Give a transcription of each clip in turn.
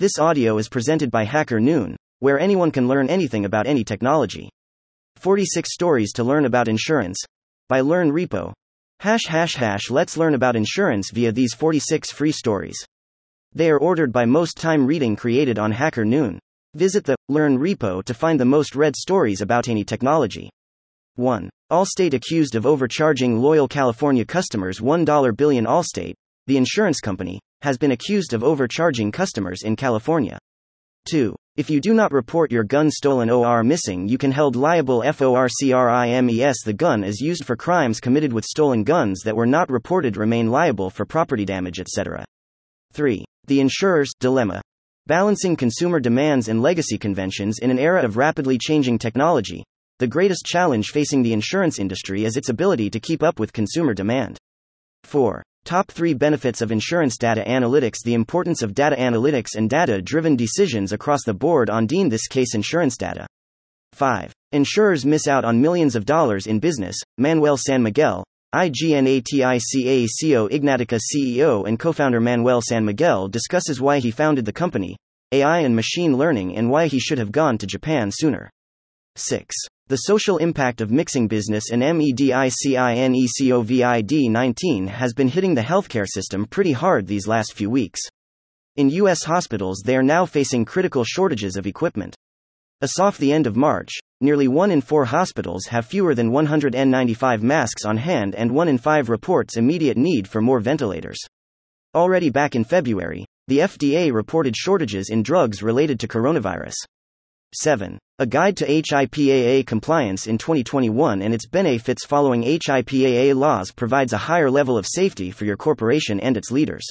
This audio is presented by Hacker Noon, where anyone can learn anything about any technology. 46 stories to learn about insurance by Learn Repo. Hash hash hash let's learn about insurance via these 46 free stories. They are ordered by most time reading created on Hacker Noon. Visit the Learn repo to find the most read stories about any technology. 1. Allstate accused of overcharging loyal California customers 1 billion Allstate, the insurance company, has been accused of overcharging customers in California. 2. If you do not report your gun stolen or missing, you can held liable for crimes. The gun is used for crimes committed with stolen guns that were not reported, remain liable for property damage, etc. 3. The insurer's dilemma. Balancing consumer demands and legacy conventions in an era of rapidly changing technology. The greatest challenge facing the insurance industry is its ability to keep up with consumer demand. 4. Top 3 benefits of insurance data analytics The importance of data analytics and data driven decisions across the board on DEAN, this case, insurance data. 5. Insurers miss out on millions of dollars in business. Manuel San Miguel, IGNATICA CEO Ignatica CEO and co founder Manuel San Miguel discusses why he founded the company, AI and machine learning, and why he should have gone to Japan sooner. 6. The social impact of mixing business and MEDICINECOVID 19 has been hitting the healthcare system pretty hard these last few weeks. In U.S. hospitals, they are now facing critical shortages of equipment. As of the end of March, nearly 1 in 4 hospitals have fewer than 100 N95 masks on hand, and 1 in 5 reports immediate need for more ventilators. Already back in February, the FDA reported shortages in drugs related to coronavirus. 7. A Guide to HIPAA Compliance in 2021 and its benefits following HIPAA laws provides a higher level of safety for your corporation and its leaders.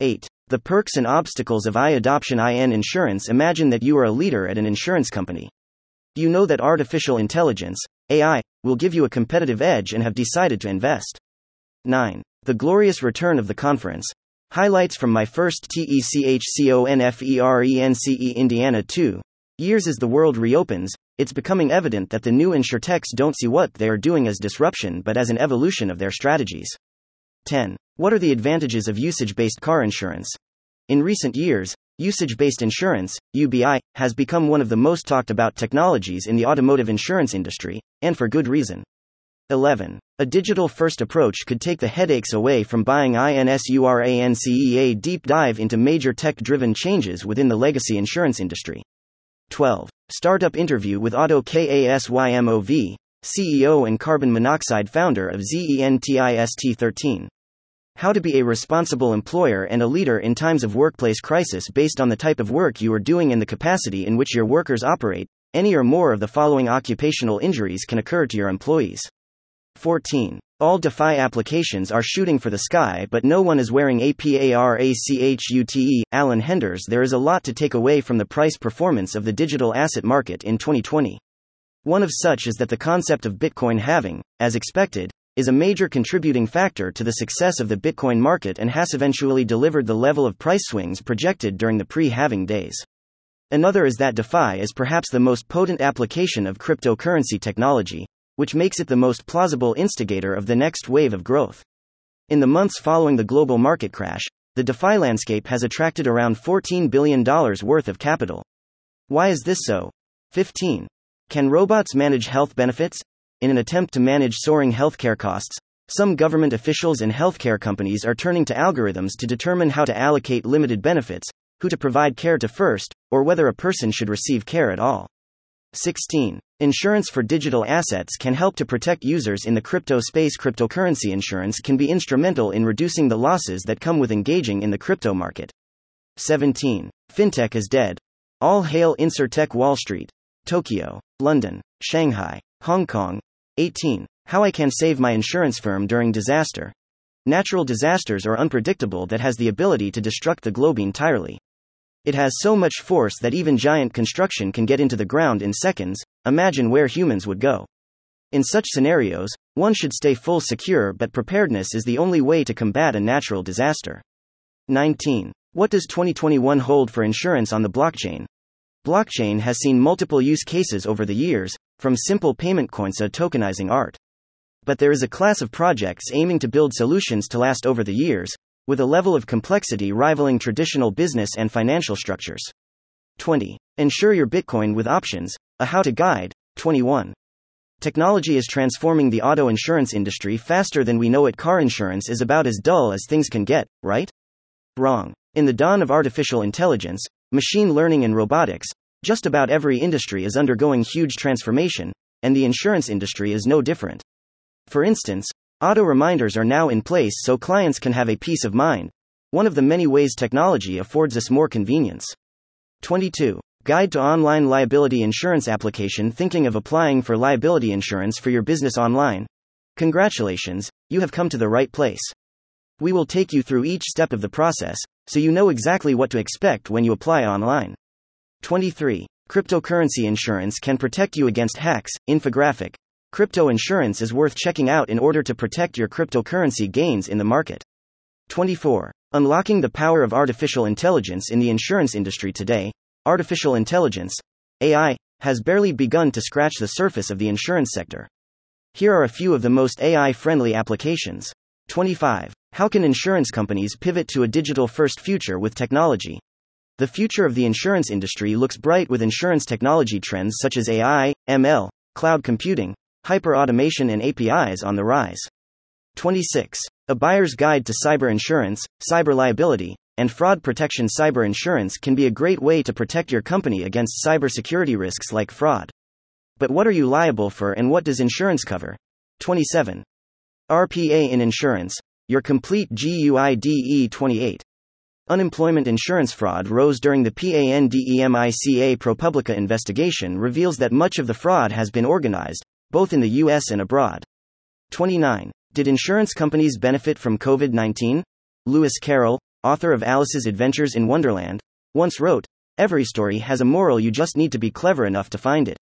8. The perks and obstacles of AI adoption IN insurance. Imagine that you are a leader at an insurance company. You know that artificial intelligence, AI, will give you a competitive edge and have decided to invest. 9. The glorious return of the conference. Highlights from my first TECHCONFERENCE Indiana 2. Years as the world reopens, it's becoming evident that the new insurtechs don't see what they are doing as disruption but as an evolution of their strategies. 10. What are the advantages of usage based car insurance? In recent years, usage based insurance, UBI, has become one of the most talked about technologies in the automotive insurance industry, and for good reason. 11. A digital first approach could take the headaches away from buying INSURANCEA deep dive into major tech driven changes within the legacy insurance industry. 12. Startup interview with Otto Kasymov, CEO and carbon monoxide founder of ZENTIST 13. How to be a responsible employer and a leader in times of workplace crisis based on the type of work you are doing and the capacity in which your workers operate. Any or more of the following occupational injuries can occur to your employees. 14. All DeFi applications are shooting for the sky, but no one is wearing APARACHUTE. Alan Henders There is a lot to take away from the price performance of the digital asset market in 2020. One of such is that the concept of Bitcoin halving, as expected, is a major contributing factor to the success of the Bitcoin market and has eventually delivered the level of price swings projected during the pre halving days. Another is that DeFi is perhaps the most potent application of cryptocurrency technology, which makes it the most plausible instigator of the next wave of growth. In the months following the global market crash, the DeFi landscape has attracted around $14 billion worth of capital. Why is this so? 15. Can robots manage health benefits? In an attempt to manage soaring healthcare costs, some government officials and healthcare companies are turning to algorithms to determine how to allocate limited benefits, who to provide care to first, or whether a person should receive care at all. 16. Insurance for digital assets can help to protect users in the crypto space. Cryptocurrency insurance can be instrumental in reducing the losses that come with engaging in the crypto market. 17. Fintech is dead. All hail Insurtech Wall Street. Tokyo, London, Shanghai, Hong Kong. 18. How I can save my insurance firm during disaster. Natural disasters are unpredictable that has the ability to destruct the globe entirely. It has so much force that even giant construction can get into the ground in seconds. Imagine where humans would go. In such scenarios, one should stay full secure, but preparedness is the only way to combat a natural disaster. 19. What does 2021 hold for insurance on the blockchain? Blockchain has seen multiple use cases over the years, from simple payment coins to tokenizing art. But there is a class of projects aiming to build solutions to last over the years, with a level of complexity rivaling traditional business and financial structures. 20. Insure your Bitcoin with options, a how to guide. 21. Technology is transforming the auto insurance industry faster than we know it. Car insurance is about as dull as things can get, right? Wrong. In the dawn of artificial intelligence, machine learning, and robotics, just about every industry is undergoing huge transformation, and the insurance industry is no different. For instance, auto reminders are now in place so clients can have a peace of mind, one of the many ways technology affords us more convenience. 22. Guide to Online Liability Insurance Application Thinking of applying for liability insurance for your business online? Congratulations, you have come to the right place. We will take you through each step of the process, so you know exactly what to expect when you apply online. 23. Cryptocurrency insurance can protect you against hacks. Infographic. Crypto insurance is worth checking out in order to protect your cryptocurrency gains in the market. 24. Unlocking the power of artificial intelligence in the insurance industry today. Artificial intelligence, AI, has barely begun to scratch the surface of the insurance sector. Here are a few of the most AI friendly applications. 25. How can insurance companies pivot to a digital first future with technology? The future of the insurance industry looks bright with insurance technology trends such as AI, ML, cloud computing, hyper automation, and APIs on the rise. 26. A buyer's guide to cyber insurance, cyber liability, and fraud protection cyber insurance can be a great way to protect your company against cybersecurity risks like fraud. But what are you liable for and what does insurance cover? 27. RPA in insurance, your complete GUIDE 28. Unemployment insurance fraud rose during the PANDEMICA ProPublica investigation reveals that much of the fraud has been organized, both in the US and abroad. 29. Did insurance companies benefit from COVID 19? Lewis Carroll, author of Alice's Adventures in Wonderland, once wrote Every story has a moral, you just need to be clever enough to find it.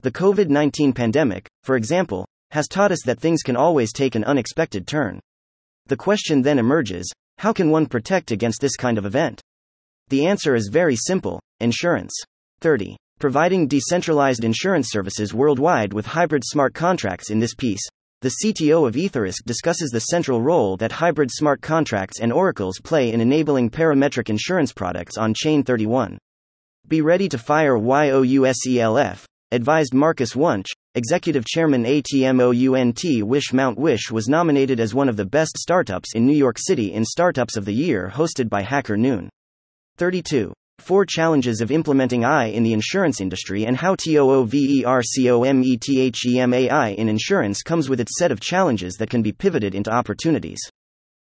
The COVID 19 pandemic, for example, has taught us that things can always take an unexpected turn. The question then emerges how can one protect against this kind of event? The answer is very simple insurance. 30. Providing decentralized insurance services worldwide with hybrid smart contracts in this piece, the CTO of Etherisc discusses the central role that hybrid smart contracts and oracles play in enabling parametric insurance products on Chain 31. Be ready to fire YOUSELF, advised Marcus Wunsch, executive chairman ATMOUNT. Wish Mount Wish was nominated as one of the best startups in New York City in Startups of the Year, hosted by Hacker Noon. 32. Four challenges of implementing AI in the insurance industry and how TOOVERCOMETHEMAI in insurance comes with its set of challenges that can be pivoted into opportunities.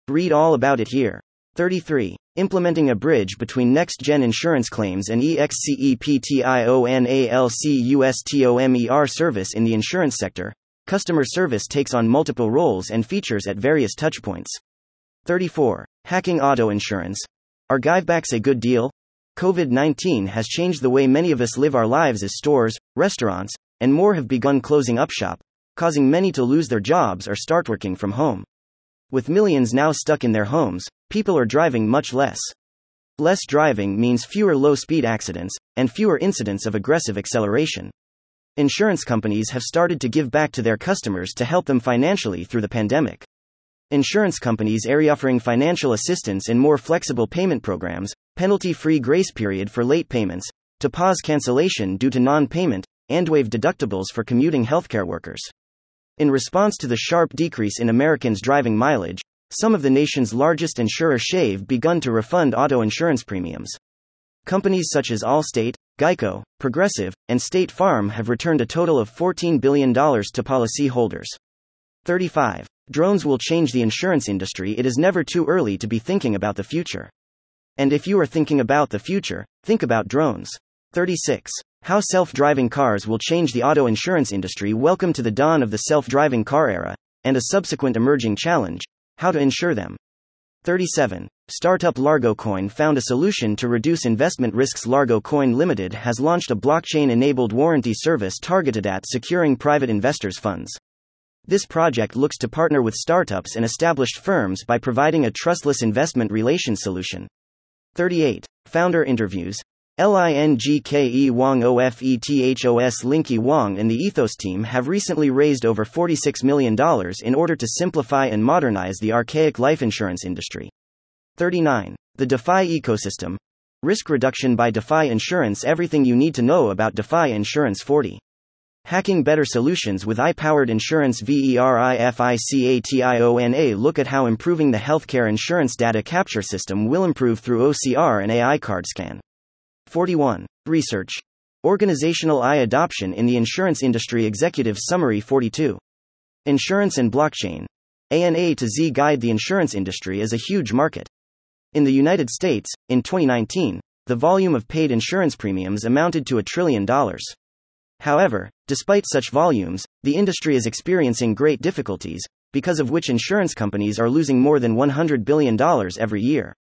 Read all about it here. 33. Implementing a bridge between next gen insurance claims and EXCEPTIONALCUSTOMER service in the insurance sector. Customer service takes on multiple roles and features at various touchpoints. 34. Hacking auto insurance. Are givebacks a good deal? COVID 19 has changed the way many of us live our lives as stores, restaurants, and more have begun closing up shop, causing many to lose their jobs or start working from home. With millions now stuck in their homes, people are driving much less. Less driving means fewer low speed accidents, and fewer incidents of aggressive acceleration. Insurance companies have started to give back to their customers to help them financially through the pandemic. Insurance companies are offering financial assistance in more flexible payment programs, penalty free grace period for late payments, to pause cancellation due to non payment, and waive deductibles for commuting healthcare workers. In response to the sharp decrease in Americans' driving mileage, some of the nation's largest insurers have begun to refund auto insurance premiums. Companies such as Allstate, Geico, Progressive, and State Farm have returned a total of $14 billion to policyholders. 35. Drones will change the insurance industry. It is never too early to be thinking about the future. And if you are thinking about the future, think about drones. 36. How self driving cars will change the auto insurance industry. Welcome to the dawn of the self driving car era, and a subsequent emerging challenge how to insure them. 37. Startup Largo Coin found a solution to reduce investment risks. Largo Coin Limited has launched a blockchain enabled warranty service targeted at securing private investors' funds. This project looks to partner with startups and established firms by providing a trustless investment relation solution. 38. Founder interviews. Lingke Wang OFETHOS Lingke Wang and the Ethos team have recently raised over $46 million in order to simplify and modernize the archaic life insurance industry. 39. The DeFi ecosystem. Risk reduction by DeFi Insurance Everything you need to know about DeFi Insurance 40. Hacking better solutions with AI powered insurance VERIFICATIONA. Look at how improving the healthcare insurance data capture system will improve through OCR and AI card scan. 41. Research. Organizational AI adoption in the insurance industry. Executive Summary 42. Insurance and blockchain. ANA to Z guide the insurance industry is a huge market. In the United States, in 2019, the volume of paid insurance premiums amounted to a trillion dollars. However, despite such volumes, the industry is experiencing great difficulties, because of which insurance companies are losing more than $100 billion every year.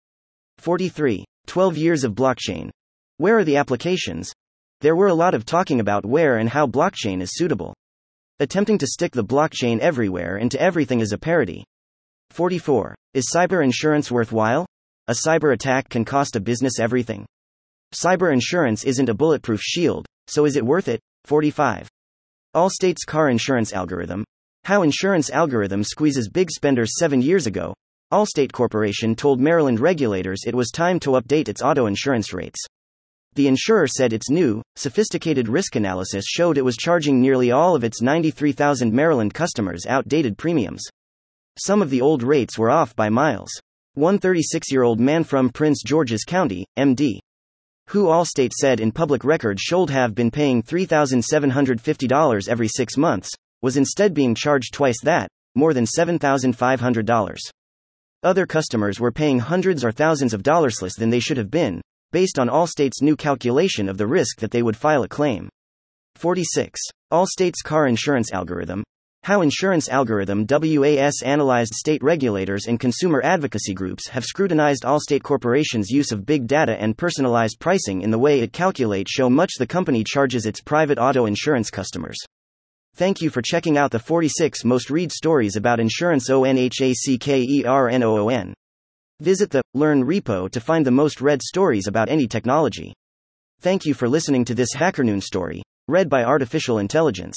43. 12 years of blockchain. Where are the applications? There were a lot of talking about where and how blockchain is suitable. Attempting to stick the blockchain everywhere into everything is a parody. 44. Is cyber insurance worthwhile? A cyber attack can cost a business everything. Cyber insurance isn't a bulletproof shield, so is it worth it? 45. Allstate's car insurance algorithm. How insurance algorithm squeezes big spenders 7 years ago. Allstate Corporation told Maryland regulators it was time to update its auto insurance rates. The insurer said its new, sophisticated risk analysis showed it was charging nearly all of its 93,000 Maryland customers outdated premiums. Some of the old rates were off by miles. One 36 year old man from Prince George's County, MD, who Allstate said in public record should have been paying $3,750 every six months, was instead being charged twice that, more than $7,500. Other customers were paying hundreds or thousands of dollars less than they should have been, based on Allstate's new calculation of the risk that they would file a claim. 46. Allstate's car insurance algorithm. How insurance algorithm WAS analyzed state regulators and consumer advocacy groups have scrutinized Allstate Corporation's use of big data and personalized pricing in the way it calculates show much the company charges its private auto insurance customers. Thank you for checking out the 46 most read stories about insurance ONHACKERNOON. Visit the Learn repo to find the most read stories about any technology. Thank you for listening to this HackerNoon story, read by Artificial Intelligence.